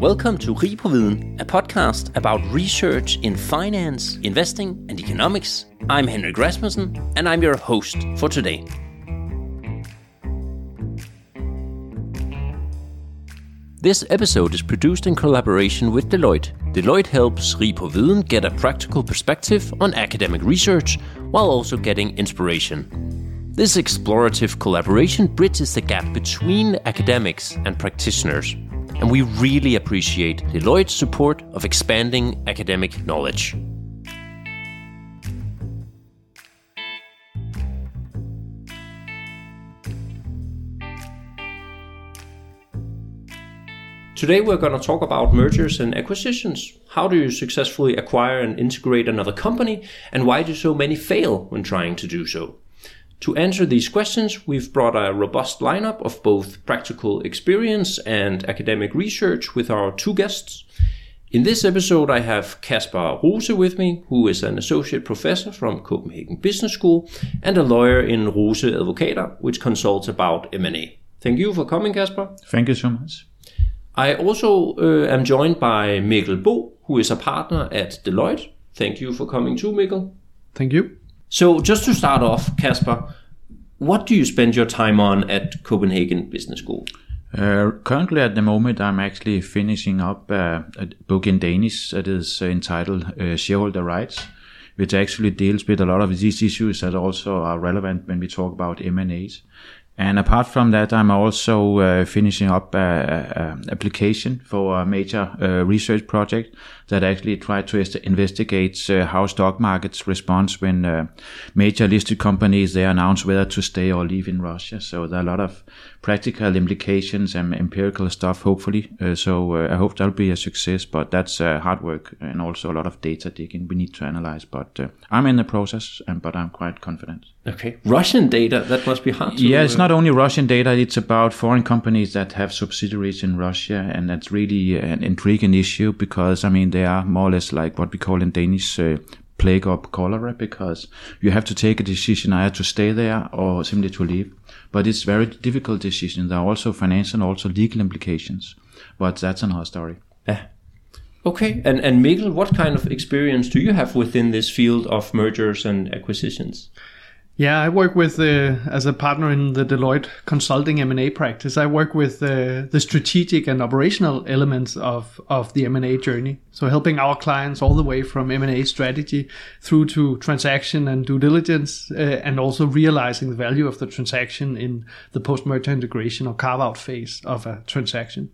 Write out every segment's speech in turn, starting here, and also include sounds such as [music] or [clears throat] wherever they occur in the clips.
Welcome to Rig på Viden, a podcast about research in finance, investing, and economics. I'm Henrik Rasmussen, and I'm your host for today. This episode is produced in collaboration with Deloitte. Deloitte helps Rig på Viden get a practical perspective on academic research while also getting inspiration. This explorative collaboration bridges the gap between academics and practitioners and we really appreciate Deloitte's support of expanding academic knowledge. Today we're going to talk about mergers and acquisitions. How do you successfully acquire and integrate another company, and why do so many fail when trying to do so? To answer these questions, we've brought a robust lineup of both practical experience and academic research with our two guests. In this episode, I have Caspar Rose with me, who is an associate professor from Copenhagen Business School and a lawyer in Rose Advokater, which consults about M&A. Thank you for coming, Caspar. Thank you so much. I also uh, am joined by Mikkel Boe, who is a partner at Deloitte. Thank you for coming too, Mikkel. Thank you. So, just to start off, Caspar, what do you spend your time on at Copenhagen Business School? Uh, currently, at the moment, I'm actually finishing up uh, a book in Danish that is entitled uh, Shareholder Rights, which actually deals with a lot of these issues that also are relevant when we talk about M&As. And apart from that, I'm also uh, finishing up an application for a major uh, research project that actually tried to investigate uh, how stock markets respond when uh, major listed companies they announce whether to stay or leave in Russia. So there are a lot of practical implications and empirical stuff, hopefully. Uh, so uh, I hope that'll be a success. But that's hard work and also a lot of data digging we need to analyze. But I'm in the process, and but I'm quite confident. Okay, Russian data that must be hard. To, yeah, it's not only Russian data; it's about foreign companies that have subsidiaries in Russia, and that's really an intriguing issue because I mean they are more or less like what we call in Danish. Uh, plague or cholera because you have to take a decision either to stay there or simply to leave but it's very difficult decision. There are also financial and also legal implications. But that's another story. Yeah. Okay, and and what kind of experience do you have within this field of mergers and acquisitions? Yeah, I work with uh, as a partner in the Deloitte consulting M&A practice. I work with uh, the strategic and operational elements of of the M&A journey. So helping our clients all the way from M&A strategy through to transaction and due diligence, uh, and also realizing the value of the transaction in the post-merger integration or carve-out phase of a transaction.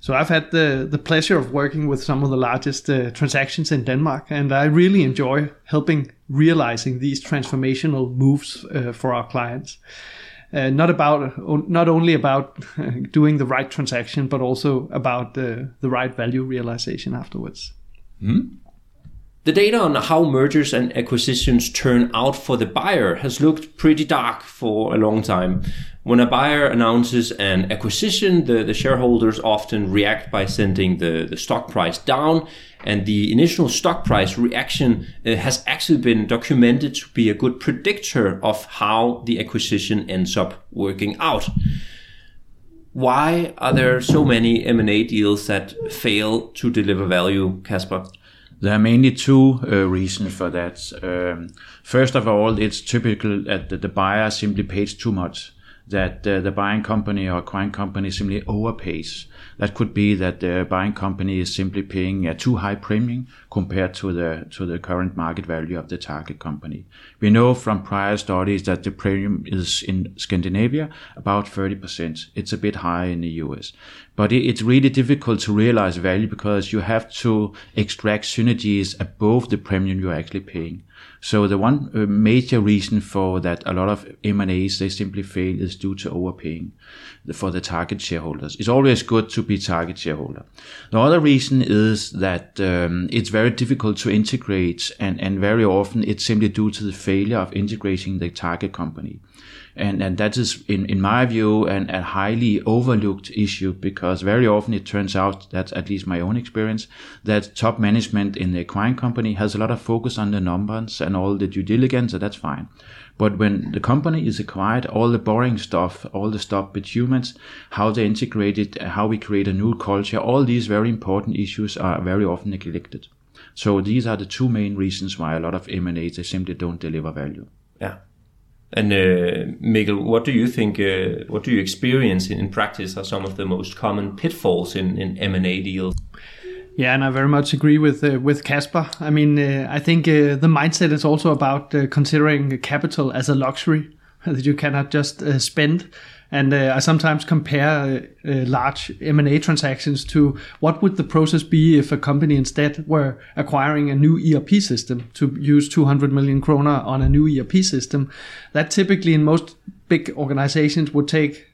So I've had the, the pleasure of working with some of the largest uh, transactions in Denmark, and I really enjoy helping realizing these transformational moves uh, for our clients. Uh, not about not only about [laughs] doing the right transaction, but also about the the right value realization afterwards. Mm-hmm. The data on how mergers and acquisitions turn out for the buyer has looked pretty dark for a long time. When a buyer announces an acquisition, the, the shareholders often react by sending the, the stock price down. And the initial stock price reaction uh, has actually been documented to be a good predictor of how the acquisition ends up working out. Why are there so many M&A deals that fail to deliver value, Caspar? There are mainly two uh, reasons for that. Um, first of all, it's typical that the buyer simply pays too much that uh, the buying company or acquiring company simply overpays. That could be that the buying company is simply paying a too high premium compared to the to the current market value of the target company. We know from prior studies that the premium is in Scandinavia about 30%. It's a bit higher in the US. But it's really difficult to realize value because you have to extract synergies above the premium you're actually paying. So the one uh, major reason for that a lot of M&As they simply fail is due to overpaying for the target shareholders. It's always good to be target shareholder. The other reason is that um, it's very difficult to integrate and, and very often it's simply due to the failure of integrating the target company and and that is in in my view a highly overlooked issue because very often it turns out that at least my own experience that top management in the acquiring company has a lot of focus on the numbers and all the due diligence and that's fine But when the company is acquired, all the boring stuff, all the stuff with humans, how they integrate it, how we create a new culture, all these very important issues are very often neglected. So these are the two main reasons why a lot of M&As they simply don't deliver value. Yeah. And uh, Mikkel, what do you think? Uh, what do you experience in, in, practice are some of the most common pitfalls in, in M and A deals? Yeah, and I very much agree with uh, with Caspar. I mean, uh, I think uh, the mindset is also about uh, considering capital as a luxury [laughs] that you cannot just spend. And uh, I sometimes compare uh, uh, large M&A transactions to what would the process be if a company instead were acquiring a new ERP system to use 200 million kroner on a new ERP system. That typically in most big organizations would take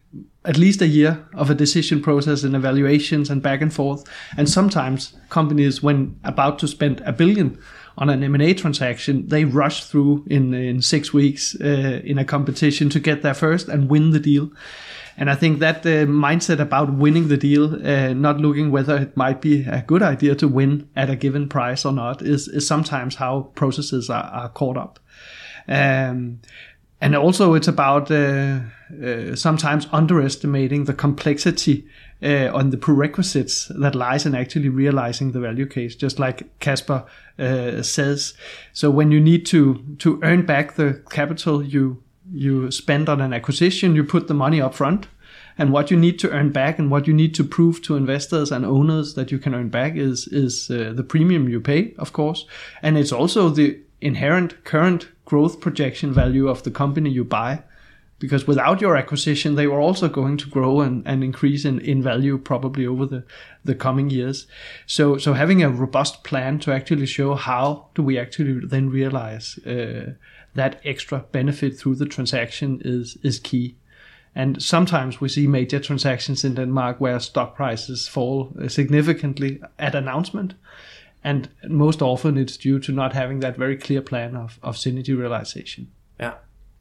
at least a year of a decision process and evaluations and back and forth. And sometimes companies, when about to spend a billion on an M&A transaction, they rush through in, in six weeks uh, in a competition to get there first and win the deal. And I think that uh, mindset about winning the deal, uh, not looking whether it might be a good idea to win at a given price or not, is, is sometimes how processes are, are caught up. Um, and also it's about uh, uh, sometimes underestimating the complexity uh, on the prerequisites that lies in actually realizing the value case, just like Caspar uh, says. So when you need to to earn back the capital you you spend on an acquisition, you put the money up front. And what you need to earn back and what you need to prove to investors and owners that you can earn back is is uh, the premium you pay, of course, and it's also the inherent current growth projection value of the company you buy because without your acquisition they were also going to grow and, and increase in, in value probably over the, the coming years. So so having a robust plan to actually show how do we actually then realize uh, that extra benefit through the transaction is is key. And sometimes we see major transactions in Denmark where stock prices fall significantly at announcement and most often it's due to not having that very clear plan of, of synergy realization. Yeah.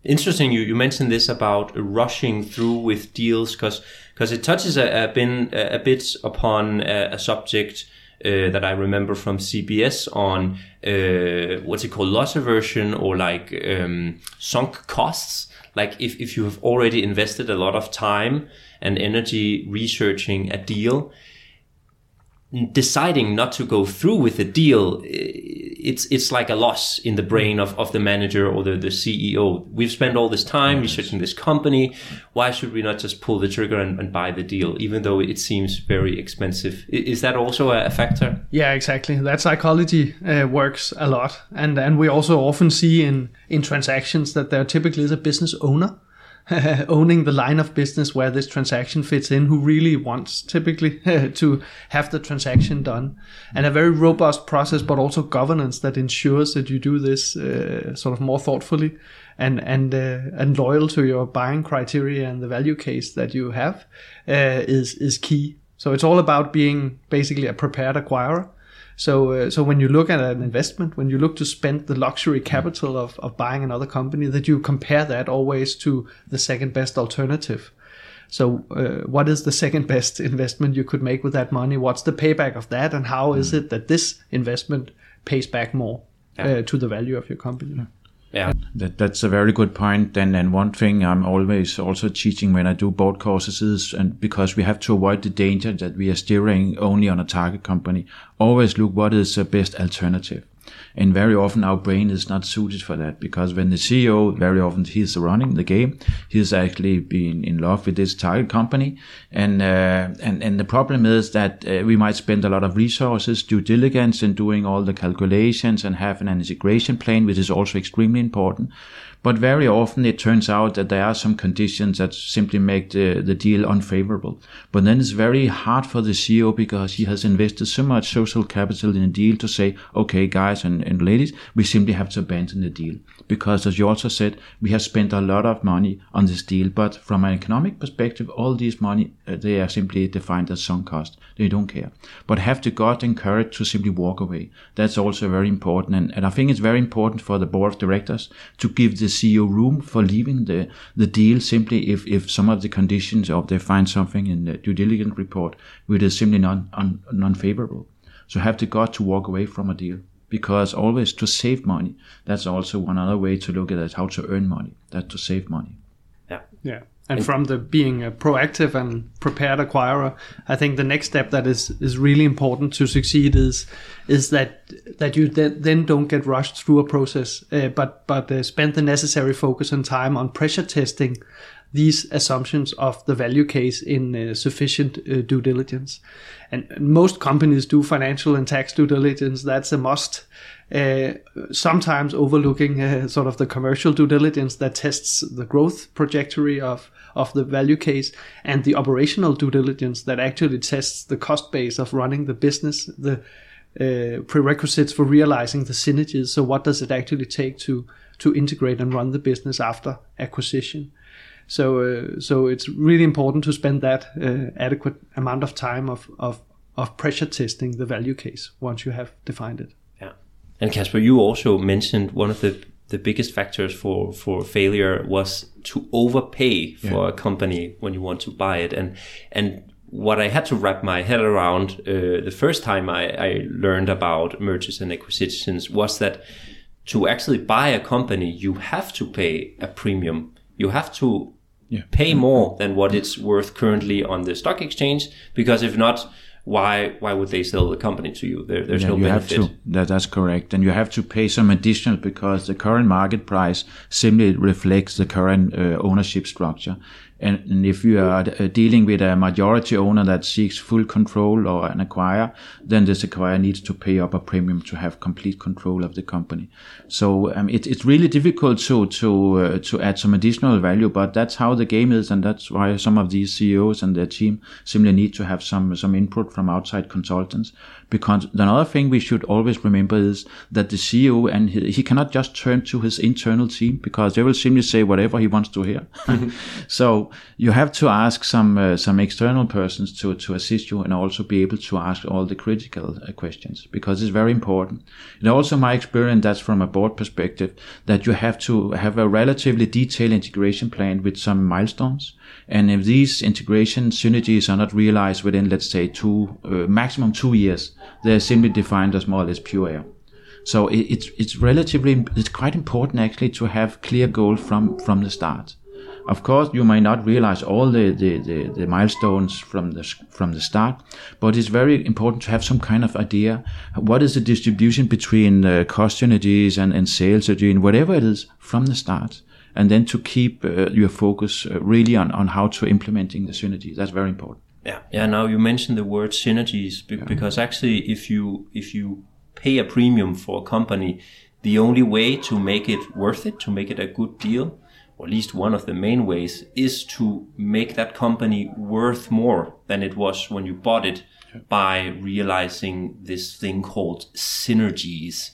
Interesting. You, you mentioned this about rushing through with deals because because it touches a, a, been, a, bit upon a, a subject uh, that I remember from CBS on uh, what's it called loss aversion or like um, sunk costs. Like if, if you have already invested a lot of time and energy researching a deal, deciding not to go through with the deal, it's it's like a loss in the brain of, of the manager or the, the CEO. We've spent all this time researching this company. Why should we not just pull the trigger and, and, buy the deal, even though it seems very expensive? Is that also a factor? Yeah, exactly. That psychology uh, works a lot, and and we also often see in in transactions that there typically is a business owner [laughs] owning the line of business where this transaction fits in, who really wants typically [laughs] to have the transaction done, and a very robust process, but also governance that ensures that you do this uh, sort of more thoughtfully and and uh, and loyal to your buying criteria and the value case that you have uh, is is key. So it's all about being basically a prepared acquirer so, uh, so when you look at an investment, when you look to spend the luxury capital of, of buying another company, that you compare that always to the second best alternative. So, uh, what is the second best [laughs] investment you could make with that money? What's the payback of that, and how is mm. it that this investment pays back more yeah. uh, to the value of your company? Yeah, that, that's a very good point. And and one thing I'm always also teaching when I do board courses is, and because we have to avoid the danger that we are steering only on a target company, always look what is the best alternative. And very often our brain is not suited for that because when the CEO, very often he's running the game, he's actually been in love with this target company. And, uh, and, and the problem is that uh, we might spend a lot of resources, due diligence and doing all the calculations and having an integration plan, which is also extremely important. But very often it turns out that there are some conditions that simply make the, the deal unfavorable. But then it's very hard for the CEO because he has invested so much social capital in a deal to say, okay, guys and, and ladies, we simply have to abandon the deal. Because as you also said, we have spent a lot of money on this deal. But from an economic perspective, all these money, uh, they are simply defined as sunk cost. They don't care. But have the gut and courage to simply walk away. That's also very important. And, and I think it's very important for the board of directors to give the CEO room for leaving the, the deal simply if, if some of the conditions or they find something in the due diligence report which is simply non, un, non-favorable. So have the gut to walk away from a deal because always to save money. That's also one other way to look at it, how to earn money. That to save money. Yeah. Yeah. And from the being a proactive and prepared acquirer, I think the next step that is, is really important to succeed is is that that you then, then don't get rushed through a process, uh, but but uh, spend the necessary focus and time on pressure testing these assumptions of the value case in uh, sufficient uh, due diligence. And most companies do financial and tax due diligence. That's a must. Uh, sometimes overlooking uh, sort of the commercial due diligence that tests the growth trajectory of of the value case and the operational due diligence that actually tests the cost base of running the business, the uh, prerequisites for realizing the synergies. So what does it actually take to to integrate and run the business after acquisition? So uh, so it's really important to spend that uh, adequate amount of time of, of of pressure testing the value case once you have defined it. Yeah, and Caspar, you also mentioned one of the the biggest factors for for failure was to overpay for yeah. a company when you want to buy it, and and what I had to wrap my head around uh, the first time I, I learned about mergers and acquisitions was that to actually buy a company, you have to pay a premium. You have to yeah. pay more than what it's worth currently on the stock exchange because if not, why why would they sell the company to you? There, there's yeah, no you benefit. Have to. That, that's correct, and you have to pay some additional because the current market price simply reflects the current uh, ownership structure. And, and if you are uh, dealing with a majority owner that seeks full control or an acquirer, then this acquirer needs to pay up a premium to have complete control of the company. So um, it, it's really difficult to to uh, to add some additional value, but that's how the game is, and that's why some of these CEOs and their team simply need to have some some input from outside consultants. Because another thing we should always remember is that the CEO and he, he cannot just turn to his internal team because they will simply say whatever he wants to hear. [laughs] so you have to ask some uh, some external persons to to assist you and also be able to ask all the critical uh, questions because it's very important. And also my experience that's from a board perspective that you have to have a relatively detailed integration plan with some milestones. And if these integration synergies are not realized within, let's say, two uh, maximum two years, they're simply defined as more or less pure air. So it, it's it's relatively it's quite important actually to have clear goals from from the start. Of course, you may not realize all the, the, the, the, milestones from the from the start, but it's very important to have some kind of idea. What is the distribution between uh, cost synergies and, and sales synergy, whatever it is, from the start, and then to keep uh, your focus uh, really on, on how to implementing the synergies. That's very important. Yeah, yeah. Now you mentioned the word synergies be- yeah. because actually, if you if you pay a premium for a company, the only way to make it worth it, to make it a good deal, or at least one of the main ways, is to make that company worth more than it was when you bought it by realizing this thing called synergies.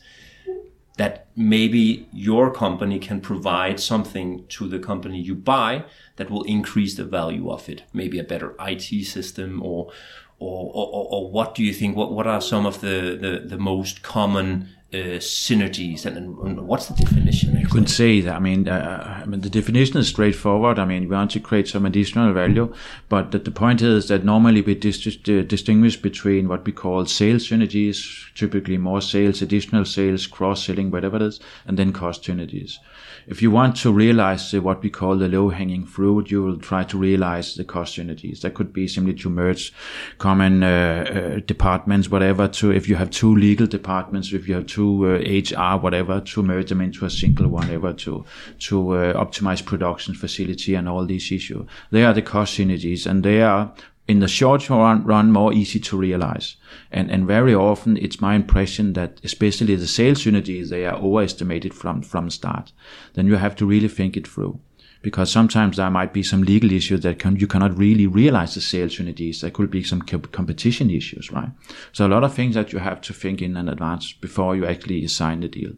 That maybe your company can provide something to the company you buy that will increase the value of it. Maybe a better IT system or or, or, or what do you think? What, what are some of the, the, the most common uh, synergies and, and, what's the definition? Actually? You could say that. I mean, uh, I mean, the definition is straightforward. I mean, we want to create some additional value, but the, the point is that normally we dis- distinguish between what we call sales synergies, typically more sales, additional sales, cross selling, whatever it is, and then cost synergies if you want to realize what we call the low hanging fruit, you will try to realize the cost synergies. That could be simply to merge common uh, uh, departments, whatever. To if you have two legal departments, if you have two uh, HR, whatever, to merge them into a single one, ever to to uh, optimize production facility and all these issues. They are the cost synergies, and they are in the short run, run more easy to realize. And, and very often it's my impression that especially the sales synergies, they are overestimated from, from start. Then you have to really think it through. Because sometimes there might be some legal issues that can, you cannot really realize the sales synergies. There could be some competition issues, right? So a lot of things that you have to think in advance before you actually sign the deal.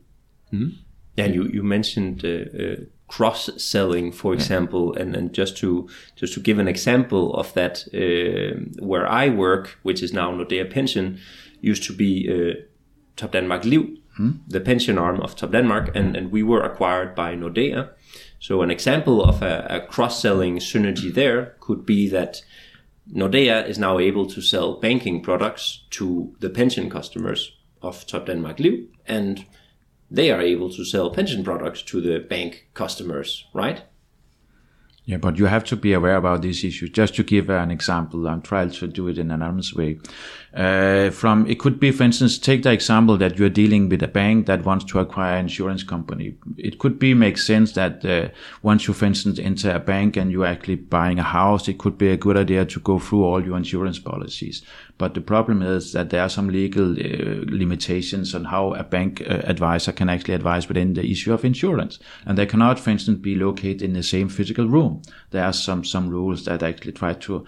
Mm-hmm. Yeah, you, you mentioned uh, uh cross selling, for example, and, and just to just to give an example of that, uh, where I work, which is now Nordea Pension, used to be uh, Topdanmark Liv, hmm? the pension arm of Topdanmark, and, and we were acquired by Nordea. So an example of a, a cross-selling synergy there could be that Nordea is now able to sell banking products to the pension customers of Topdanmark Liv, and they are able to sell pension products to the bank customers, right? Yeah, but you have to be aware about these issues. Just to give an example, I'm trying to do it in an anonymous way. Uh, from it could be, for instance, take the example that you're dealing with a bank that wants to acquire an insurance company. It could be make sense that uh, once you, for instance, enter a bank and you're actually buying a house, it could be a good idea to go through all your insurance policies. But the problem is that there are some legal uh, limitations on how a bank uh, advisor can actually advise within the issue of insurance, and they cannot, for instance, be located in the same physical room. There are some some rules that actually try to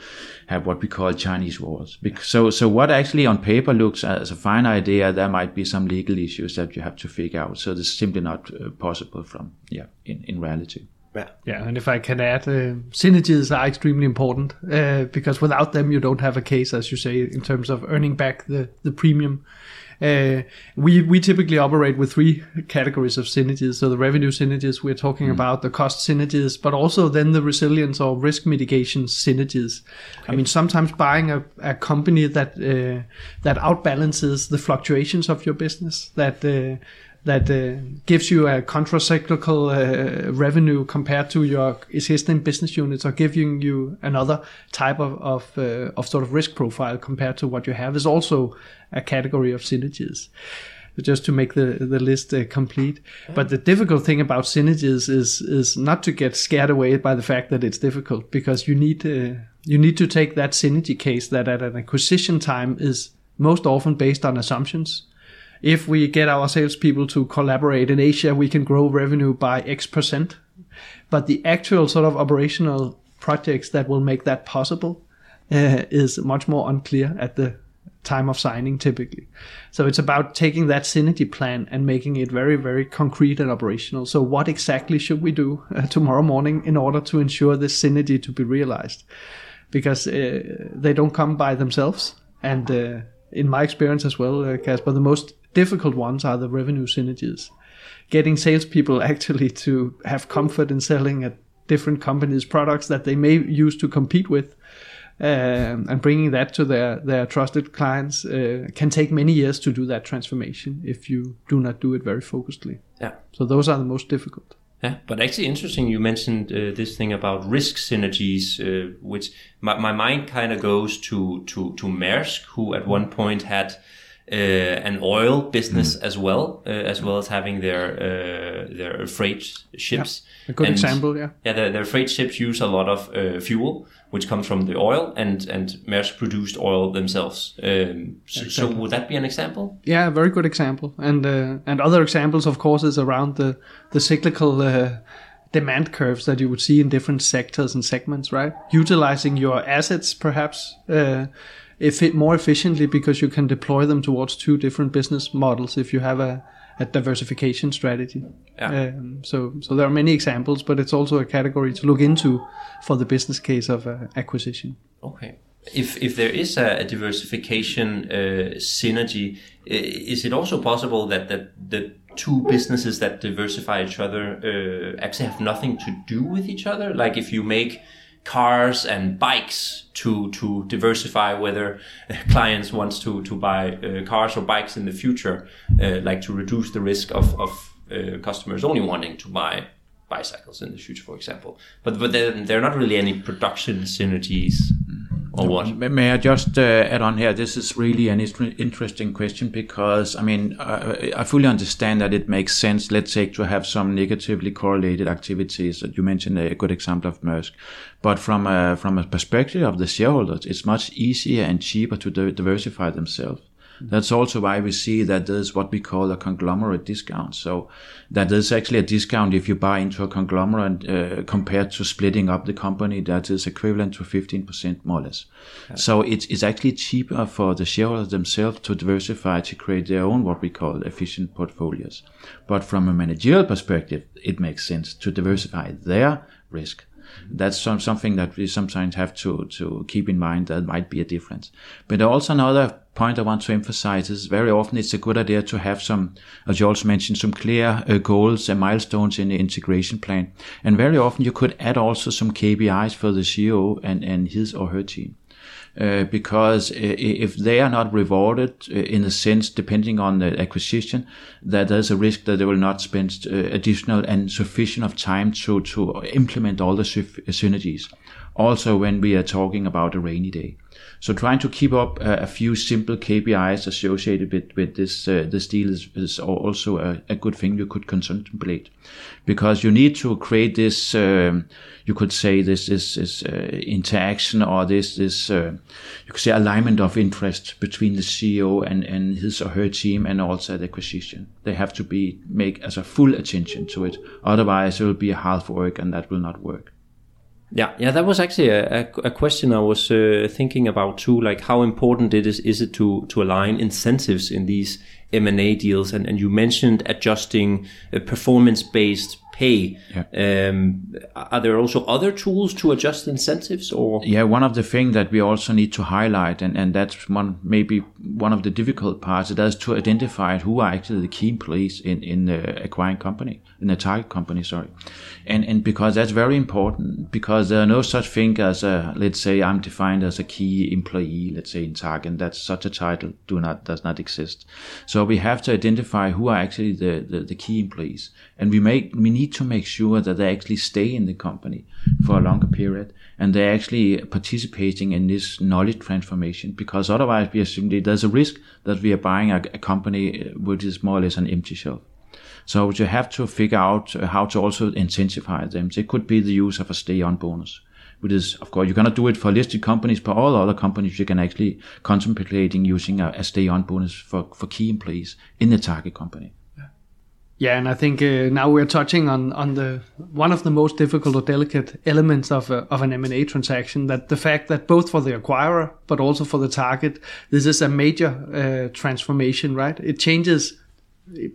have what we call Chinese walls. So so what actually on paper looks as a fine idea, there might be some legal issues that you have to figure out. So this is simply not uh, possible from yeah in in reality. Yeah. yeah, and if I can add, uh, synergies are extremely important uh, because without them, you don't have a case, as you say, in terms of earning back the the premium. Uh, we we typically operate with three categories of synergies. So the revenue synergies we're talking mm. about, the cost synergies, but also then the resilience or risk mitigation synergies. Okay. I mean, sometimes buying a, a company that uh, that outbalances the fluctuations of your business, that uh, that uh, gives you a contracyclical uh, revenue compared to your existing business units or giving you another type of of, uh, of sort of risk profile compared to what you have is also a category of synergies. Just to make the the list uh, complete. But the difficult thing about synergies is is not to get scared away by the fact that it's difficult because you need uh, you need to take that synergy case that at an acquisition time is most often based on assumptions if we get our salespeople to collaborate in Asia, we can grow revenue by X percent. But the actual sort of operational projects that will make that possible uh, is much more unclear at the time of signing typically. So it's about taking that synergy plan and making it very, very concrete and operational. So what exactly should we do uh, tomorrow morning in order to ensure this synergy to be realized? Because uh, they don't come by themselves. And uh, in my experience as well, uh, Caspar, the most difficult ones are the revenue synergies. Getting salespeople actually to have comfort in selling at different companies' products that they may use to compete with, um, and bringing that to their their trusted clients uh, can take many years to do that transformation if you do not do it very focusedly. Yeah. So those are the most difficult. Yeah, but actually interesting. You mentioned uh, this thing about risk synergies, uh, which my, my mind kind of goes to to to Maersk, who at one point had an oil business mm. as well, uh, as well as having their uh, their freight ships. Yeah, a good and, example, yeah. Yeah, their, their, freight ships use a lot of uh, fuel, which comes from the oil, and and Maersk produced oil themselves. Um, so, so, would that be an example? Yeah, very good example, and uh, and other examples, of course, is around the the cyclical. Uh, demand curves that you would see in different sectors and segments, right? Utilizing your assets, perhaps, it more efficiently because you can deploy them towards two different business models if you have a, a diversification strategy. Yeah. Um, so, so there are many examples, but it's also a category to look into for the business case of uh, acquisition. Okay. If if there is a, a diversification uh, synergy, is it also possible that that the two businesses that diversify each other uh, actually have nothing to do with each other? Like if you make cars and bikes to to diversify whether [laughs] clients wants to to buy uh, cars or bikes in the future uh, like to reduce the risk of of uh, customers only wanting to buy bicycles in the future for example. But but there, there are not really any production synergies or what? May I just uh, add on here? This is really an interesting question because I mean uh, I fully understand that it makes sense. Let's say to have some negatively correlated activities. That you mentioned a good example of Maersk, but from a from a perspective of the shareholders, it's much easier and cheaper to diversify themselves. That's also why we see that there's what we call a conglomerate discount. So that there's actually a discount if you buy into a conglomerate uh, compared to splitting up the company that is equivalent to 15% more or less. Okay. So it's, it's actually cheaper for the shareholders themselves to diversify to create their own what we call efficient portfolios. But from a managerial perspective, it makes sense to diversify their risk that's some, something that we sometimes have to, to keep in mind that might be a difference. But also another point I want to emphasize is very often it's a good idea to have some, as you also mentioned, some clear uh, goals and milestones in the integration plan. And very often you could add also some KPIs for the CEO and, and his or her team. Uh, because if they are not rewarded uh, in a sense, depending on the acquisition, that there's a risk that they will not spend uh, additional and sufficient of time to, to implement all the synergies. Also, when we are talking about a rainy day. So trying to keep up uh, a few simple KPIs associated with, with this uh, this deal is, is also a, a, good thing you could contemplate, because you need to create this. Um, you could say this this, this uh, interaction or this this uh, you could say alignment of interest between the CEO and, and his or her team and also the acquisition. They have to be make as a full attention to it. Otherwise, it will be a half work and that will not work. Yeah, yeah, that was actually a, a, a question I was uh, thinking about too. Like, how important it is is it to to align incentives in these M and A deals? And and you mentioned adjusting uh, performance based pay. Yeah. Um, are there also other tools to adjust incentives or? Yeah, one of the things that we also need to highlight, and, and that's one maybe one of the difficult parts, it is to identify who are actually the key employees in, in the acquiring company, in the target company, sorry. And, and because that's very important, because there are no such thing as a, let's say I'm defined as a key employee, let's say in target, that such a title do not, does not exist. So we have to identify who are actually the, the, the key employees. And we make, we need to make sure that they actually stay in the company for a longer period and they're actually participating in this knowledge transformation because otherwise we assume there's a risk that we are buying a, a company uh, which is more or less an empty shelf. So you have to figure out uh, how to also incentivize them. It could be the use of a stay on bonus which is, of course, you cannot do it for listed companies, but all other companies you can actually contemplating using a, a stay on bonus for, for key employees in the target company. Yeah, and I think uh, now we're touching on on the one of the most difficult or delicate elements of a, of an M and A transaction. That the fact that both for the acquirer but also for the target, this is a major uh, transformation, right? It changes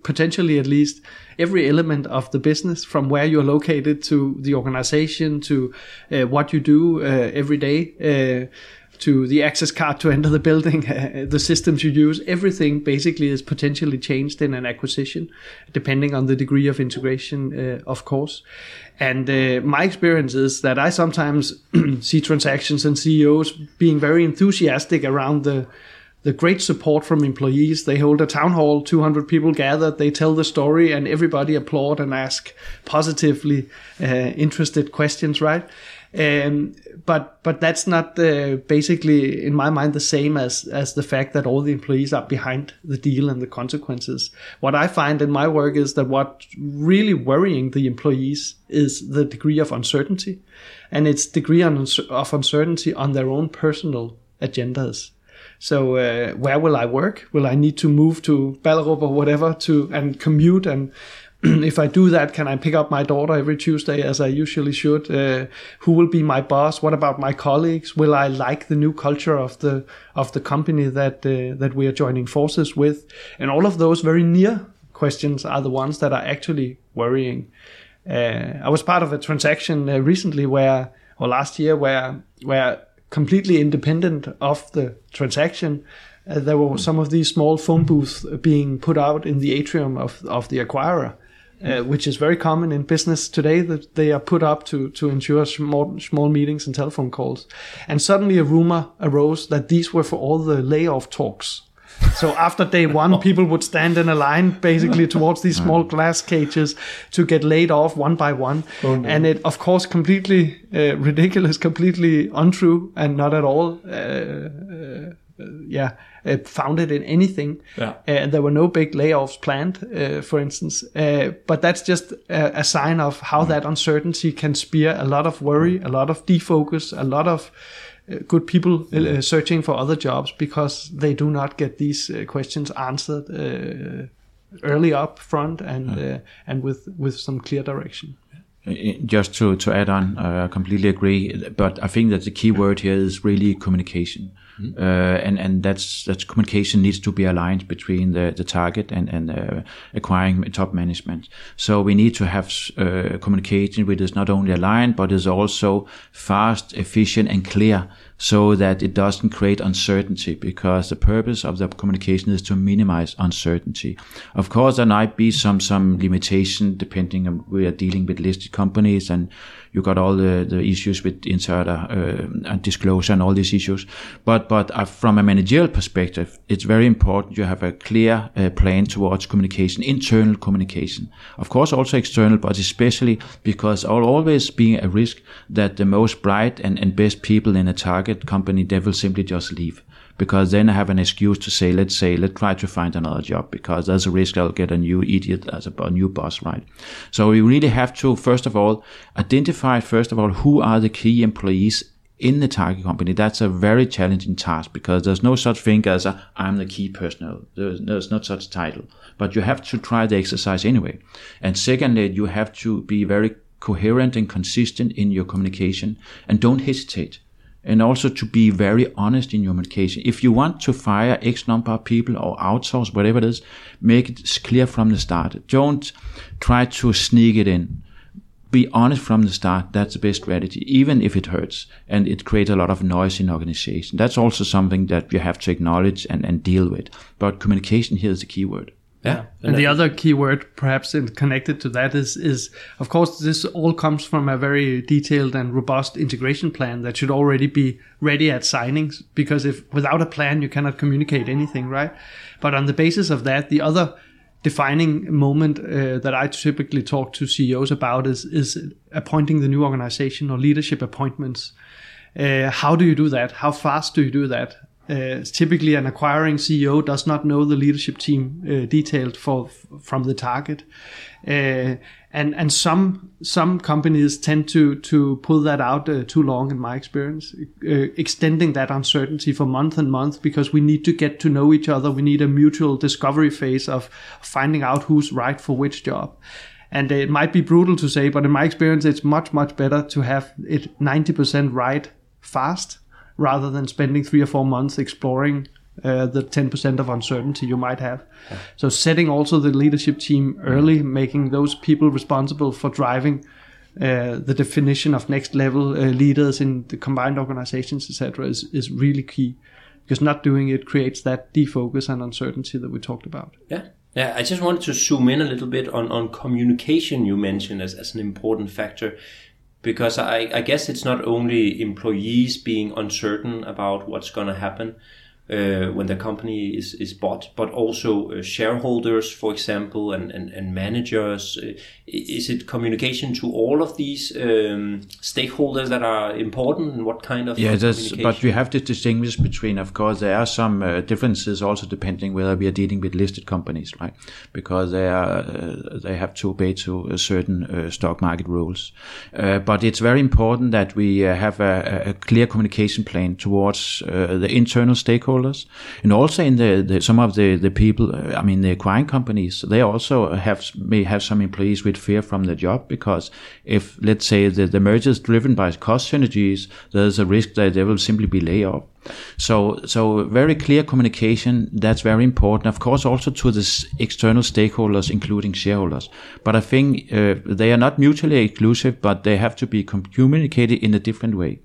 potentially at least every element of the business from where you're located to the organization to uh, what you do uh, every day uh, to the access card to enter the building, [laughs] the systems you use, everything basically is potentially changed in an acquisition, depending on the degree of integration, uh, of course. And uh, my experience is that I sometimes [clears throat] see transactions and CEOs being very enthusiastic around the the great support from employees. They hold a town hall, 200 people gathered, they tell the story, and everybody applaud and ask positively uh, interested questions, right? Um, but but that's not uh, basically, in my mind, the same as as the fact that all the employees are behind the deal and the consequences. What I find in my work is that what really worrying the employees is the degree of uncertainty, and its degree of uncertainty on their own personal agendas. So uh, where will I work? Will I need to move to Ballerup or whatever to and commute and [clears throat] if I do that, can I pick up my daughter every Tuesday as I usually should? Uh, who will be my boss? What about my colleagues? Will I like the new culture of the of the company that uh, that we are joining forces with? And all of those very near questions are the ones that are actually worrying. Uh, I was part of a transaction uh, recently where, or last year, where where completely independent of the transaction, uh, there were some of these small phone booths being put out in the atrium of, of the acquirer uh, which is very common in business today that they are put up to, to ensure small, small meetings and telephone calls. And suddenly a rumor arose that these were for all the layoff talks. So after day one, [laughs] people would stand in a line basically [laughs] towards these small glass cages to get laid off one by one. Oh, no. And it, of course, completely uh, ridiculous, completely untrue, and not at all, uh, uh, yeah, uh, founded in anything. Yeah. Uh, there were no big layoffs planned, uh, for instance. Uh, but that's just a, a sign of how mm. that uncertainty can spear a lot of worry, a lot of defocus, a lot of Uh, good people uh, searching for other jobs because they do not get these uh, questions answered uh, early up front and yeah. and with with some clear direction just to, to add on, I completely agree. But I think that the key word here is really communication. Mm-hmm. Uh, and and that's that's communication needs to be aligned between the, the target and and uh, acquiring top management. So we need to have uh, communication which is not only aligned but is also fast, efficient, and clear so that it doesn't create uncertainty because the purpose of the communication is to minimize uncertainty. Of course, there might be some, some limitation depending on we are dealing with listed companies and you got all the, the issues with insider uh, and disclosure and all these issues. But, but uh, from a managerial perspective, it's very important you have a clear uh, plan towards communication, internal communication. Of course, also external, but especially because I'll always be a risk that the most bright and, and best people in a target company, they will simply just leave because then I have an excuse to say, let's say, let's try to find another job because there's a risk I'll get a new idiot as a, a, new boss, right? So we really have to, first of all, identify, first of all, who are the key employees in the target company. That's a very challenging task because there's no such thing as i am the key personnel. There's, there's not such title, but you have to try the exercise anyway. And secondly, you have to be very coherent and consistent in your communication and don't hesitate and also to be very honest in your communication. If you want to fire X number of people or outsource, whatever it is, make it clear from the start. Don't try to sneak it in. Be honest from the start. That's the best strategy, even if it hurts and it creates a lot of noise in organization. That's also something that you have to acknowledge and, and deal with. But communication here is the key word. Yeah. And, and the other key word, perhaps connected to that, is is of course this all comes from a very detailed and robust integration plan that should already be ready at signings. Because if without a plan you cannot communicate anything, right? But on the basis of that, the other defining moment uh, that I typically talk to CEOs about is is appointing the new organization or leadership appointments. Uh, how do you do that? How fast do you do that? Uh, typically, an acquiring CEO does not know the leadership team uh, detailed for from the target, uh, and and some some companies tend to to pull that out uh, too long. In my experience, uh, extending that uncertainty for month and month because we need to get to know each other. We need a mutual discovery phase of finding out who's right for which job. And it might be brutal to say, but in my experience, it's much much better to have it ninety percent right fast rather than spending three or four months exploring uh, the 10% of uncertainty you might have. Yeah. So setting also the leadership team early, mm-hmm. making those people responsible for driving uh, the definition of next level uh, leaders in the combined organizations, etc., is, is really key. Because not doing it creates that defocus and uncertainty that we talked about. Yeah. Yeah, I just wanted to zoom in a little bit on, on communication you mentioned as, as an important factor because I, I guess it's not only employees being uncertain about what's going to happen, uh, when the company is, is bought, but also uh, shareholders, for example, and, and, and managers? Uh, is it communication to all of these um, stakeholders that are important and what kind of yeah but we have to distinguish between of course there are some uh, differences also depending whether we are dealing with listed companies right? Because they are uh, they have to obey to certain uh, stock market rules. But it's very important that we have a, a, clear communication plan towards the internal stakeholders stakeholders, and also in the, the some of the the people. I mean, the acquiring companies they also have may have some employees with fear from the job because if let's say the the merger is driven by cost synergies, there's a risk that they will simply be laid off. So, so very clear communication. That's very important. Of course, also to the external stakeholders, including shareholders. But I think uh, they are not mutually exclusive, but they have to be communicated in a different way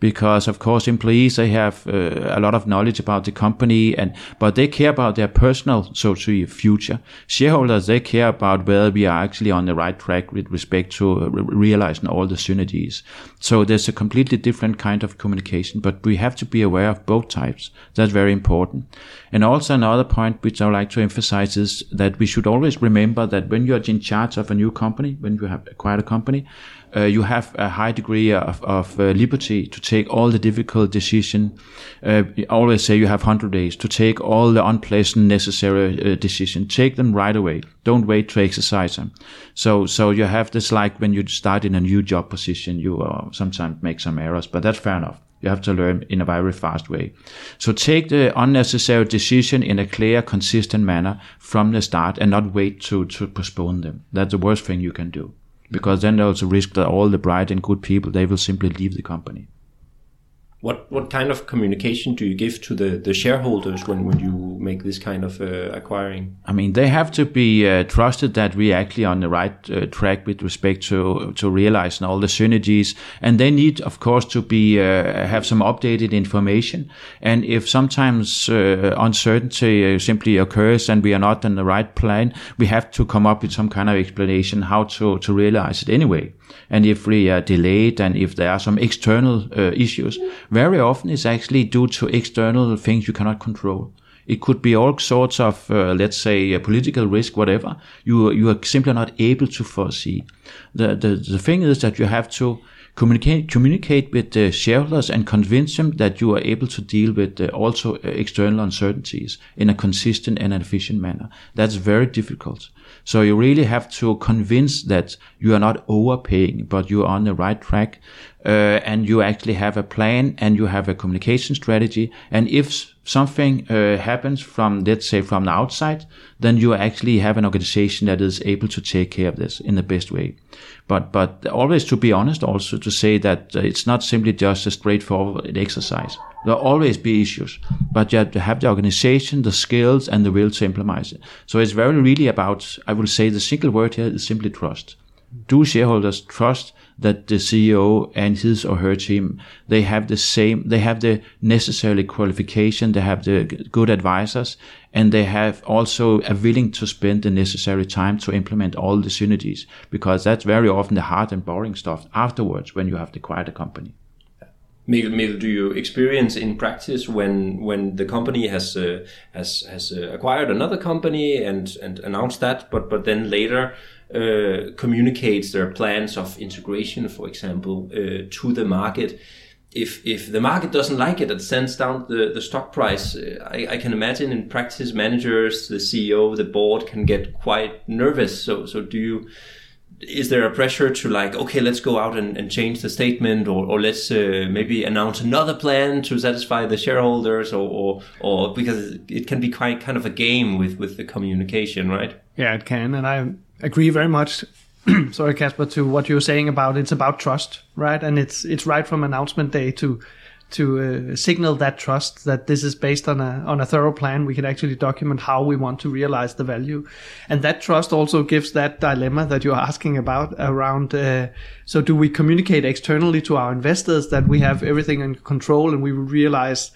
because of course employees they have uh, a lot of knowledge about the company and but they care about their personal social future. Shareholders they care about whether we are actually on the right track with respect to uh, realizing all the synergies. So there's a completely different kind of communication but we have to be aware of both types. That's very important. And also another point which i would like to emphasize is that we should always remember that when you're in charge of a new company when you have acquired a company uh, you have a high degree of, of uh, liberty to take all the difficult decision. Uh, always say you have 100 days to take all the unpleasant necessary uh, decision. Take them right away. Don't wait to exercise them. So, so you have this like when you start in a new job position, you uh, sometimes make some errors, but that's fair enough. You have to learn in a very fast way. So take the unnecessary decision in a clear, consistent manner from the start and not wait to, to postpone them. That's the worst thing you can do because then there's a risk that all the bright and good people they will simply leave the company. What what kind of communication do you give to the, the shareholders when, when you make this kind of uh, acquiring? I mean, they have to be uh, trusted that we actually on the right uh, track with respect to to realizing all the synergies, and they need, of course, to be uh, have some updated information. And if sometimes uh, uncertainty uh, simply occurs and we are not on the right plan, we have to come up with some kind of explanation how to to realize it anyway. And if we are delayed and if there are some external issues, very often it's actually due to external things you cannot control. It could be all sorts of, uh, let's say, uh, political risk, whatever. You you are simply not able to foresee. The, the the thing is that you have to communicate communicate with the shareholders and convince them that you are able to deal with uh, also uh, external uncertainties in a consistent and efficient manner. That's very difficult. So you really have to convince that you are not overpaying, but you are on the right track, uh, and you actually have a plan and you have a communication strategy. And if something uh, happens from, let's say, from the outside, then you actually have an organization that is able to take care of this in the best way. But but always to be honest, also to say that uh, it's not simply just a straightforward exercise. There'll always be issues, but you have to have the organization, the skills, and the will to implement it. So it's very really about, I will say, the single word here is simply trust. Do shareholders trust that the CEO and his or her team they have the same they have the necessary qualification they have the good advisors and they have also a willing to spend the necessary time to implement all the synergies because that's very often the hard and boring stuff afterwards when you have acquired a company. Do you experience in practice when when the company has uh, has has uh, acquired another company and and announced that, but but then later uh, communicates their plans of integration, for example, uh, to the market. If if the market doesn't like it, it sends down the, the stock price. Uh, I, I can imagine in practice, managers, the CEO, the board can get quite nervous. So so do you? is there a pressure to like okay let's go out and, and change the statement or, or let's uh, maybe announce another plan to satisfy the shareholders or, or, or because it can be quite kind of a game with with the communication right yeah it can and i agree very much [clears throat] sorry Caspar to what you were saying about it's about trust right? And it's it's right from announcement day to to uh, signal that trust that this is based on a on a thorough plan. We can actually document how we want to realize the value. And that trust also gives that dilemma that you're asking about around uh, so do we communicate externally to our investors that we have everything in control and we realize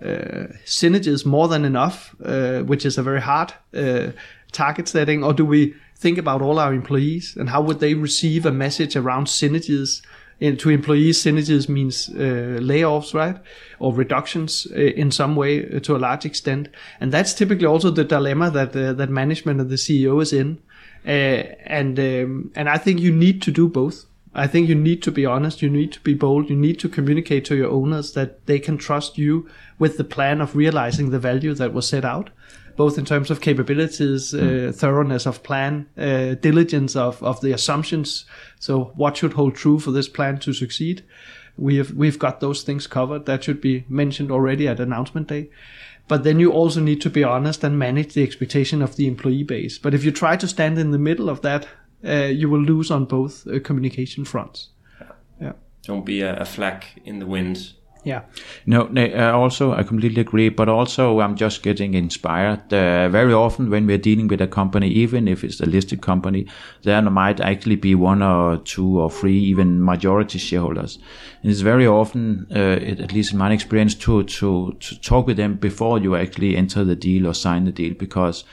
uh, synergies more than enough uh, which is a very hard uh, target setting? Or do we think about all our employees and how would they receive a message around synergies and to employees, synergies means uh, layoffs, right, or reductions uh, in some way uh, to a large extent, and that's typically also the dilemma that uh, that management and the CEO is in. And um, and I think you need to do both. I think you need to be honest. You need to be bold. You need to communicate to your owners that they can trust you with the plan of realizing the value that was set out both in terms of capabilities, mm. thoroughness of plan, uh, diligence of, of the assumptions. So what should hold true for this plan to succeed? We have we've got those things covered. That should be mentioned already at announcement day. But then you also need to be honest and manage the expectation of the employee base. But if you try to stand in the middle of that, uh, you will lose on both uh, communication fronts. Yeah. yeah. Don't be a, a flag in the wind yeah. No, uh, also I completely agree. But also I'm just getting inspired. Uh, very often when we're dealing with a company, even if it's a listed company, there might actually be one or two or three, even majority shareholders. And it's very often, uh, it, at least in my experience, to to to talk with them before you actually enter the deal or sign the deal, because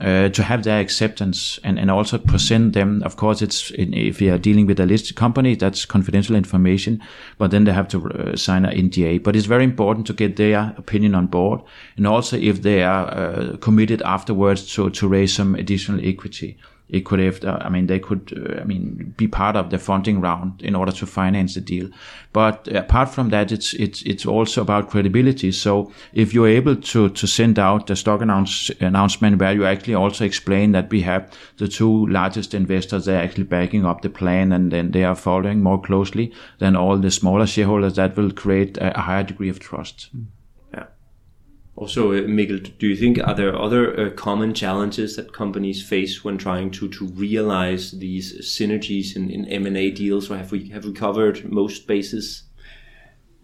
uh, to have their acceptance and, and also present them. Of course, it's in, if you are dealing with a listed company, that's confidential information, but then they have to uh, sign an NDA. But it's very important to get their opinion on board, and also if they are uh, committed afterwards to to raise some additional equity it could have, I mean, they could, uh, I mean, be part of the funding round in order to finance the deal. But apart from that, it's it's it's also about credibility. So if you're able to to send out the stock announce, announcement where you actually also explain that we have the two largest investors, they're actually backing up the plan and then they are following more closely than all the smaller shareholders, that will create a, a higher degree of trust. Mm. Also, uh, Mikkel, do you think are there other uh, common challenges that companies face when trying to to realize these synergies in, in M and A deals, or have we have we covered most bases?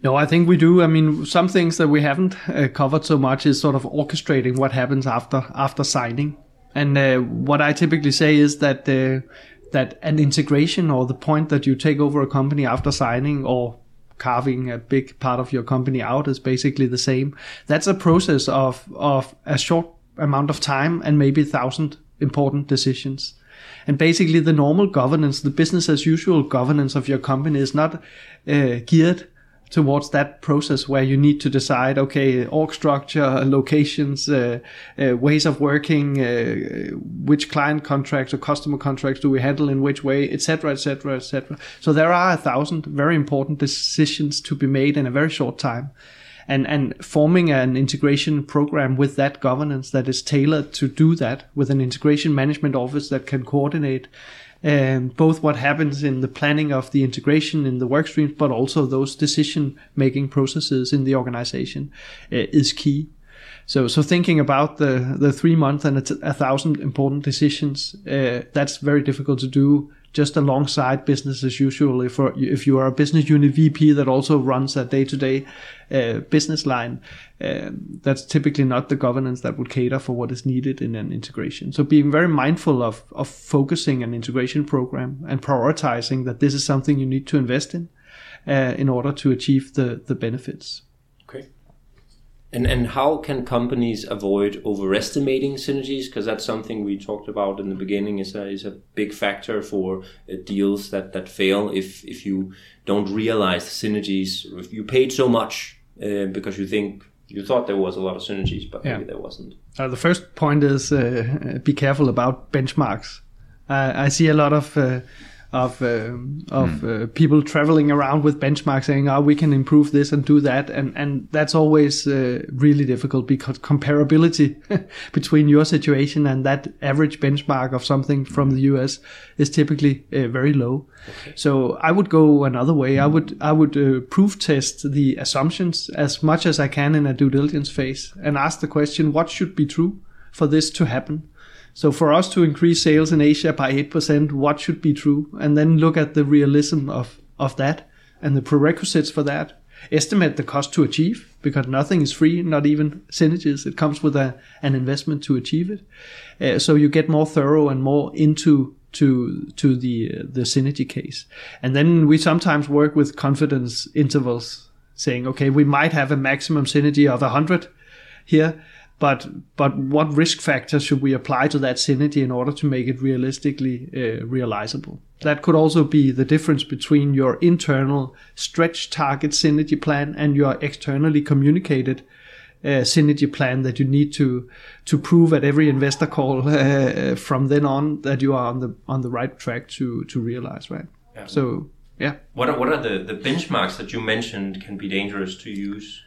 No, I think we do. I mean, some things that we haven't uh, covered so much is sort of orchestrating what happens after after signing. And uh, what I typically say is that uh, that an integration or the point that you take over a company after signing or carving a big part of your company out is basically the same. That's a process of of a short amount of time and maybe a thousand important decisions. And basically, the normal governance, the business as usual governance of your company is not uh, geared towards that process where you need to decide, okay, org structure, locations, uh, uh, ways of working, uh, which client contracts or customer contracts do we handle in which way, etc., etc., etc. So there are a thousand very important decisions to be made in a very short time. And, and forming an integration program with that governance that is tailored to do that with an integration management office that can coordinate um, both what happens in the planning of the integration in the work streams, but also those decision making processes in the organization uh, is key. So, so thinking about the, the three month and a, t- a thousand important decisions, uh, that's very difficult to do just alongside business as usual. If, if you are a business unit VP that also runs a day to day business line, um, that's typically not the governance that would cater for what is needed in an integration. So being very mindful of, of focusing an integration program and prioritizing that this is something you need to invest in uh, in order to achieve the, the benefits. And and how can companies avoid overestimating synergies? Because that's something we talked about in the beginning. is a is a big factor for uh, deals that that fail if if you don't realize the synergies. If you paid so much uh, because you think you thought there was a lot of synergies, but yeah. maybe there wasn't. Uh, the first point is uh, be careful about benchmarks. I see a lot of uh, of uh, of mm. uh, people traveling around with benchmarks saying, "Oh, we can improve this and do that," and and that's always uh, really difficult because comparability [laughs] between your situation and that average benchmark of something from the US is typically uh, very low. Okay. So I would go another way. I would I would uh, proof test the assumptions as much as I can in a due diligence phase and ask the question, "What should be true for this to happen?" So for us to increase sales in Asia by 8%, what should be true? And then look at the realism of, of that and the prerequisites for that. Estimate the cost to achieve because nothing is free, not even synergies. It comes with a, an investment to achieve it. Uh, so you get more thorough and more into to to the uh, the synergy case. And then we sometimes work with confidence intervals saying, okay, we might have a maximum synergy of 100 here, but but what risk factors should we apply to that synergy in order to make it realistically uh, realizable? That could also be the difference between your internal stretch target synergy plan and your externally communicated uh, synergy plan that you need to to prove at every investor call uh, from then on that you are on the on the right track to to realize, right? Yeah. So yeah. What are, what are the, the benchmarks that you mentioned can be dangerous to use?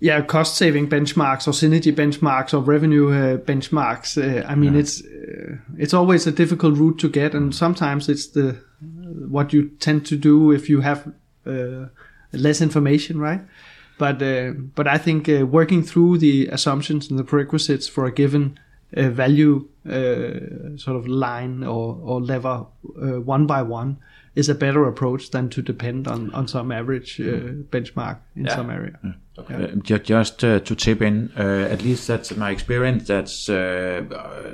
Yeah, cost saving benchmarks or synergy benchmarks or revenue uh, benchmarks. Uh, I mean, yeah. it's uh, it's always a difficult route to get, and sometimes it's the what you tend to do if you have uh, less information, right? But uh, but I think uh, working through the assumptions and the prerequisites for a given value sort of line or or lever one by one is a better approach than to depend on on some average benchmark in yeah. some area. Yeah. Okay. Uh, just uh, to tip in, uh, at least that's my experience. That's uh,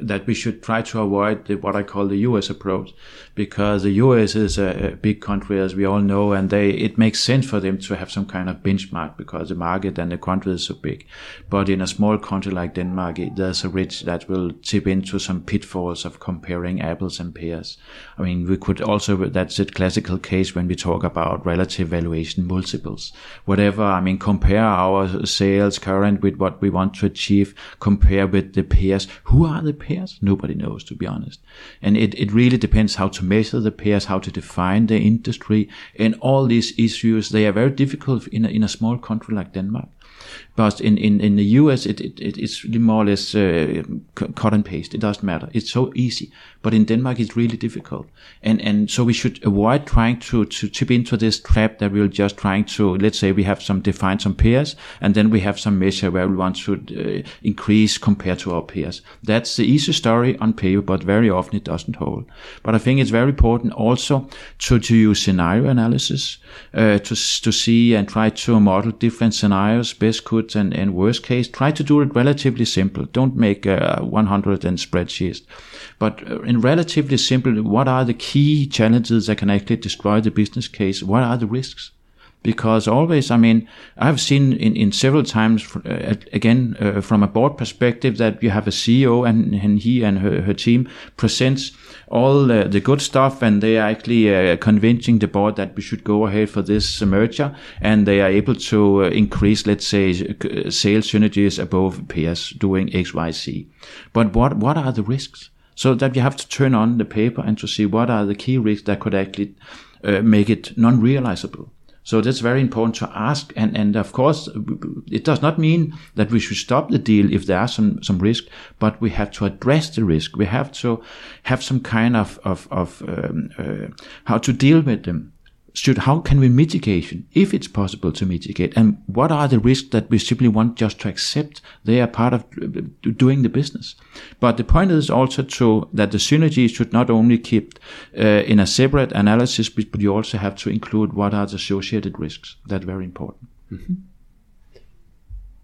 that we should try to avoid the, what I call the U.S. approach, because the U.S. is a, a, big country, as we all know, and they it makes sense for them to have some kind of benchmark because the market and the country is so big. But in a small country like Denmark, there's a risk that will tip into some pitfalls of comparing apples and pears. I mean, we could also that's a classical case when we talk about relative valuation multiples, whatever. I mean, compare our sales current with what we want to achieve compare with the peers. Who are the peers? Nobody knows, to be honest. And it, it really depends how to measure the peers, how to define the industry, and all these issues. They are very difficult in a, in a small country like Denmark. But in, in, in the US, it, it, it's more or less uh, cut and paste. It doesn't matter. It's so easy. But in Denmark, it's really difficult. And, and so we should avoid trying to, to tip into this trap that we're just trying to, let's say we have some define some peers and then we have some measure where we want to uh, increase compared to our peers. That's the easy story on paper, but very often it doesn't hold. But I think it's very important also to, to use scenario analysis, uh, to, to see and try to model different scenarios, best could and, and worst case. Try to do it relatively simple. Don't make uh, 100 and spreadsheets. But uh, in relatively simple, what are the key challenges that can actually destroy the business case? What are the risks? because always, I mean, I've seen in, in several times, uh, again, uh, from a board perspective, that you have a CEO and, and he and her, her team presents all uh, the good stuff and they are actually uh, convincing the board that we should go ahead for this merger and they are able to increase, let's say, sales synergies above peers doing X, Y, Z. But what, what are the risks? So that you have to turn on the paper and to see what are the key risks that could actually make it non-realizable. So that's very important to ask. And, and of course, it does not mean that we should stop the deal if there are some, some risk, but we have to address the risk. We have to have some kind of, of, of um, uh, how to deal with them should how can we mitigate if it's possible to mitigate? And what are the risks that we simply want just to accept they are part of uh, doing the business? But the point is also to that the synergy should not only keep uh, in a separate analysis but you also have to include what are the associated risks. That's very important. Mm-hmm.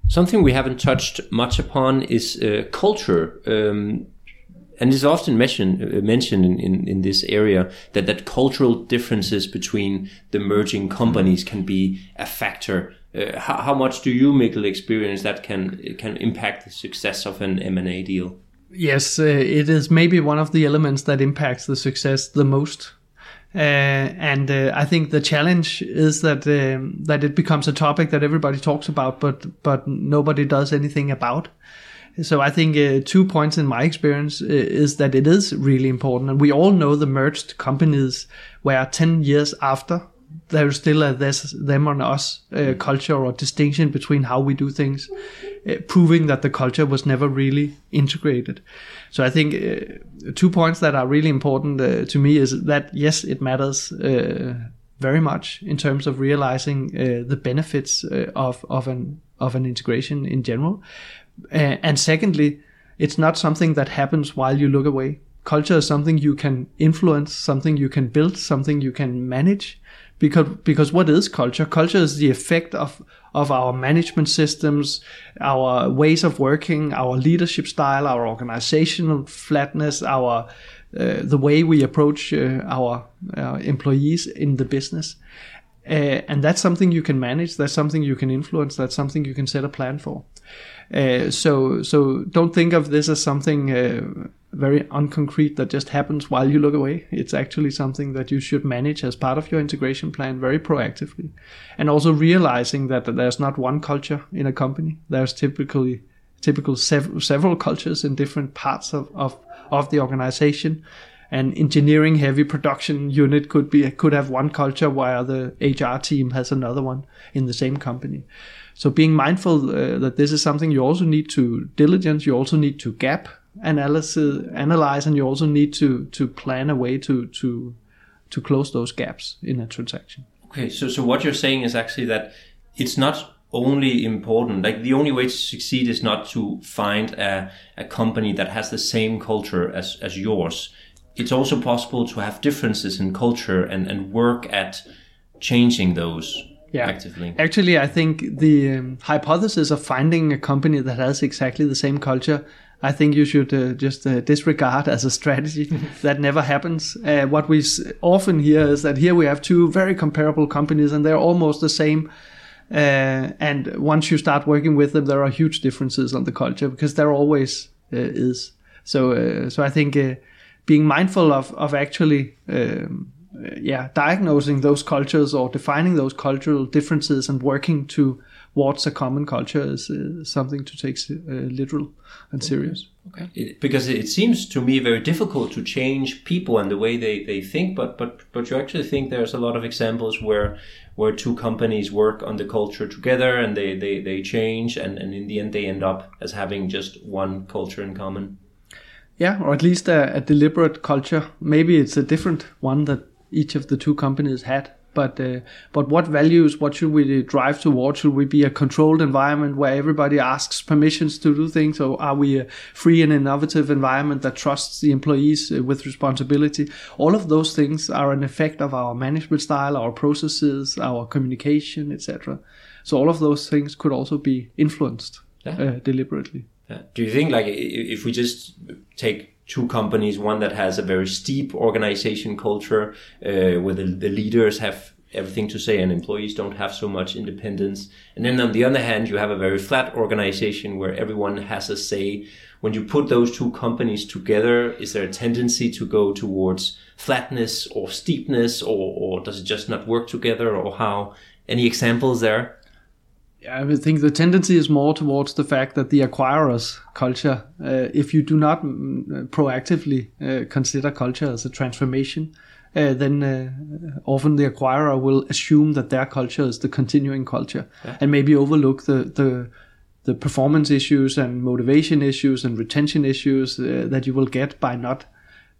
something we haven't touched much upon is uh, culture. Um, and it's often mentioned uh, mentioned in, in, in, this area that that cultural differences between the merging companies can be a factor. Uh, how, how, much do you, Mikkel, experience that can can impact the success of an M and A deal? Yes, uh, it is maybe one of the elements that impacts the success the most. Uh, and uh, I think the challenge is that um, that it becomes a topic that everybody talks about, but but nobody does anything about. So I think uh, two points in my experience uh, is that it is really important, and we all know the merged companies where ten years after there's still a this them on us uh, culture or distinction between how we do things, uh, proving that the culture was never really integrated. So I think uh, two points that are really important uh, to me is that yes, it matters very much in terms of realizing the benefits of of an of an integration in general, uh, and secondly, it's not something that happens while you look away. Culture is something you can influence, something you can build, something you can manage. Because, because what is culture? Culture is the effect of, of our management systems, our ways of working, our leadership style, our organizational flatness, our uh, the way we approach uh, our, our employees in the business. Uh, and that's something you can manage. That's something you can influence. That's something you can set a plan for. Uh, so so don't think of this as something uh, very unconcrete that just happens while you look away. It's actually something that you should manage as part of your integration plan very proactively, and also realizing that there's not one culture in a company. There's typically typical sev- several cultures in different parts of, of, of the organization an engineering heavy production unit could be could have one culture while the HR team has another one in the same company. So being mindful uh, that this is something you also need to diligence, you also need to gap analysis, analyze, and you also need to to plan a way to to to close those gaps in a transaction. Okay, so so what you're saying is actually that it's not only important like the only way to succeed is not to find a, a company that has the same culture as as yours it's also possible to have differences in culture and and work at changing those yeah. actively. Actually, I think the um, hypothesis of finding a company that has exactly the same culture, I think you should uh, just uh, disregard as a strategy. [laughs] that never happens. Uh, what we often hear is that here we have two very comparable companies and they're almost the same. Uh, and once you start working with them, there are huge differences on the culture because there always uh, is. So, uh, so I think being mindful of of actually. Um, yeah, diagnosing those cultures or defining those cultural differences and working to towards a common culture is uh, something to take uh, literal and serious. Okay. It, because it seems to me very difficult to change people and the way they, they think, but but but you actually think there's a lot of examples where where two companies work on the culture together and they, they, they change and, and in the end they end up as having just one culture in common. Yeah, or at least a, a deliberate culture. Maybe it's a different one that each of the two companies had. But uh, but what values what should we drive towards? Should we be a controlled environment where everybody asks permissions to do things? Or are we a free and innovative environment that trusts the employees uh, with responsibility? All of those things are an effect of our management style our processes our communication etc so all of those things could also be influenced yeah. uh, deliberately. Do you think like if we just take two companies, one that has a very steep organization culture, uh, where the, the leaders have everything to say and employees don't have so much independence. And then on the other hand, you have a very flat organization where everyone has a say. When you put those two companies together, is there a tendency to go towards flatness or steepness, or, or does it just not work together, or how? Any examples there? I think the tendency is more towards the fact that the acquirer's culture, uh, if you do not mm, proactively uh, consider culture as a transformation, uh, then uh, often the acquirer will assume that their culture is the continuing culture yeah. and maybe overlook the, the the performance issues and motivation issues and retention issues uh, that you will get by not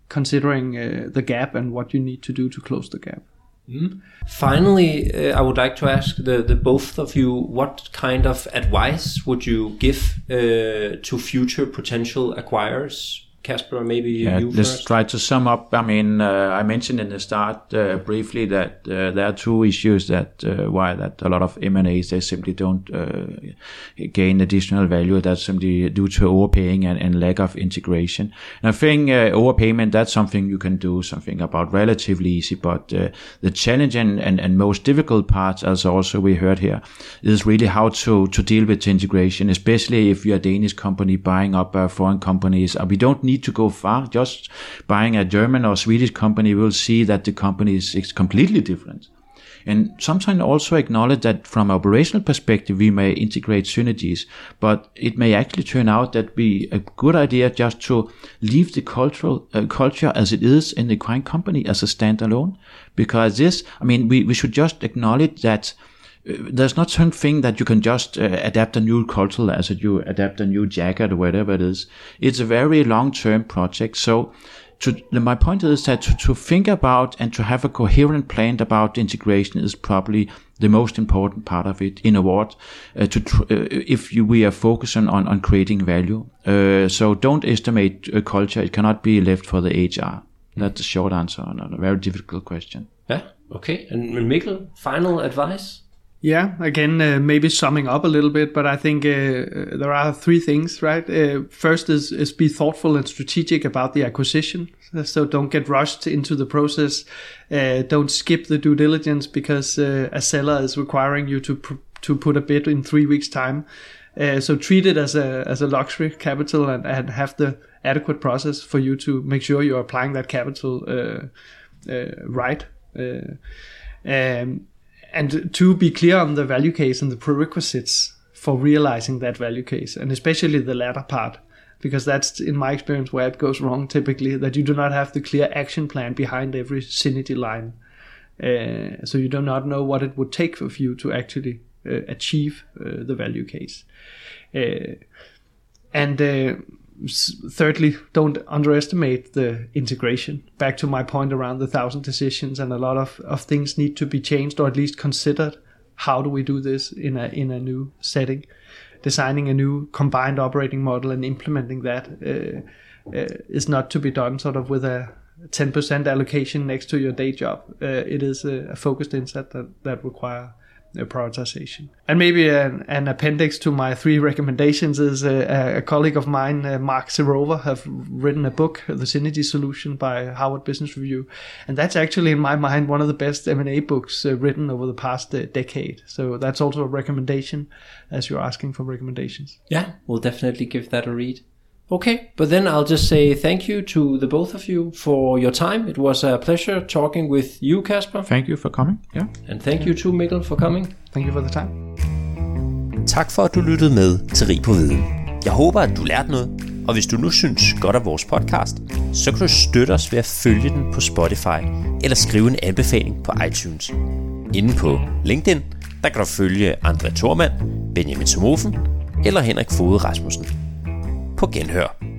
considering uh, the gap and what you need to do to close the gap. Mm. Finally, uh, I would like to ask the, the both of you what kind of advice would you give uh, to future potential acquirers? Caspar, maybe yeah, you let's first. try to sum up. I mean, uh, I mentioned in the start uh, briefly that uh, there are two issues that uh, why that a lot of M&As they simply don't uh, gain additional value. That's simply due to overpaying and, and lack of integration. And I think uh, overpayment that's something you can do something about relatively easy, but the challenge and, and, and most difficult part, as also we heard here, is really how to to deal with integration, especially if you're a Danish company buying up foreign companies. we don't need to go far. Just buying a German or Swedish company, will see that the company is completely different. And sometimes also acknowledge that from operational perspective, we may integrate synergies, but it may actually turn out that be a good idea just to leave the cultural uh, culture as it is in the acquiring company as a standalone. Because this, I mean, we, we should just acknowledge that there's not something that you can just uh, adapt a new culture as you adapt a new jacket or whatever it is. It's a very long-term project. So to, my point is that to, to think about and to have a coherent plan about integration is probably the most important part of it in a word uh, to tr- uh, if you, we are focusing on, on creating value. Uh, so don't estimate a culture. It cannot be left for the HR. That's a short answer on a very difficult question. Yeah. Okay. And Mikkel, final advice? Yeah, again, uh, maybe summing up a little bit, but I think uh, there are three things, right? Uh, first is, is be thoughtful and strategic about the acquisition. So don't get rushed into the process. Uh, don't skip the due diligence because uh, a seller is requiring you to pr- to put a bid in three weeks' time. Uh, so treat it as a as a luxury capital and, and have the adequate process for you to make sure you're applying that capital right. Um, and to be clear on the value case and the prerequisites for realizing that value case, and especially the latter part, because that's in my experience where it goes wrong typically, that you do not have the clear action plan behind every synergy line. Uh, so you do not know what it would take for you to actually uh, achieve uh, the value case. Uh, and uh, thirdly, don't underestimate the integration. Back to my point around the thousand decisions, and a lot of, of things need to be changed or at least considered. How do we do this in a in a new setting? Designing a new combined operating model and implementing that uh, uh, is not to be done sort of with a 10% allocation next to your day job. Uh, it is a, a, focused insight that that require prioritization. And maybe an, an, appendix to my three recommendations is a, a colleague of mine, uh, Mark Sirower, have written a book, The Synergy Solution by Harvard Business Review. And that's actually, in my mind, one of the best M&A books uh, written over the past uh, decade. So that's also a recommendation as you're asking for recommendations. Yeah, we'll definitely give that a read. Okay, but then I'll just say thank you to the both of you for your time. It was a pleasure talking with you, Kasper. Thank you for coming. Yeah. And thank you too, Mikkel, for coming. Thank you for the time. Tak for, at du lyttede med til Rig på Viden. Jeg håber, at du lærte noget, og hvis du nu synes godt af vores podcast, så kan du støtte os ved at følge den på Spotify eller skrive en anbefaling på iTunes. Inde på LinkedIn, der kan du følge André Thormand, Benjamin Somofen eller Henrik Fode Rasmussen. på genhør.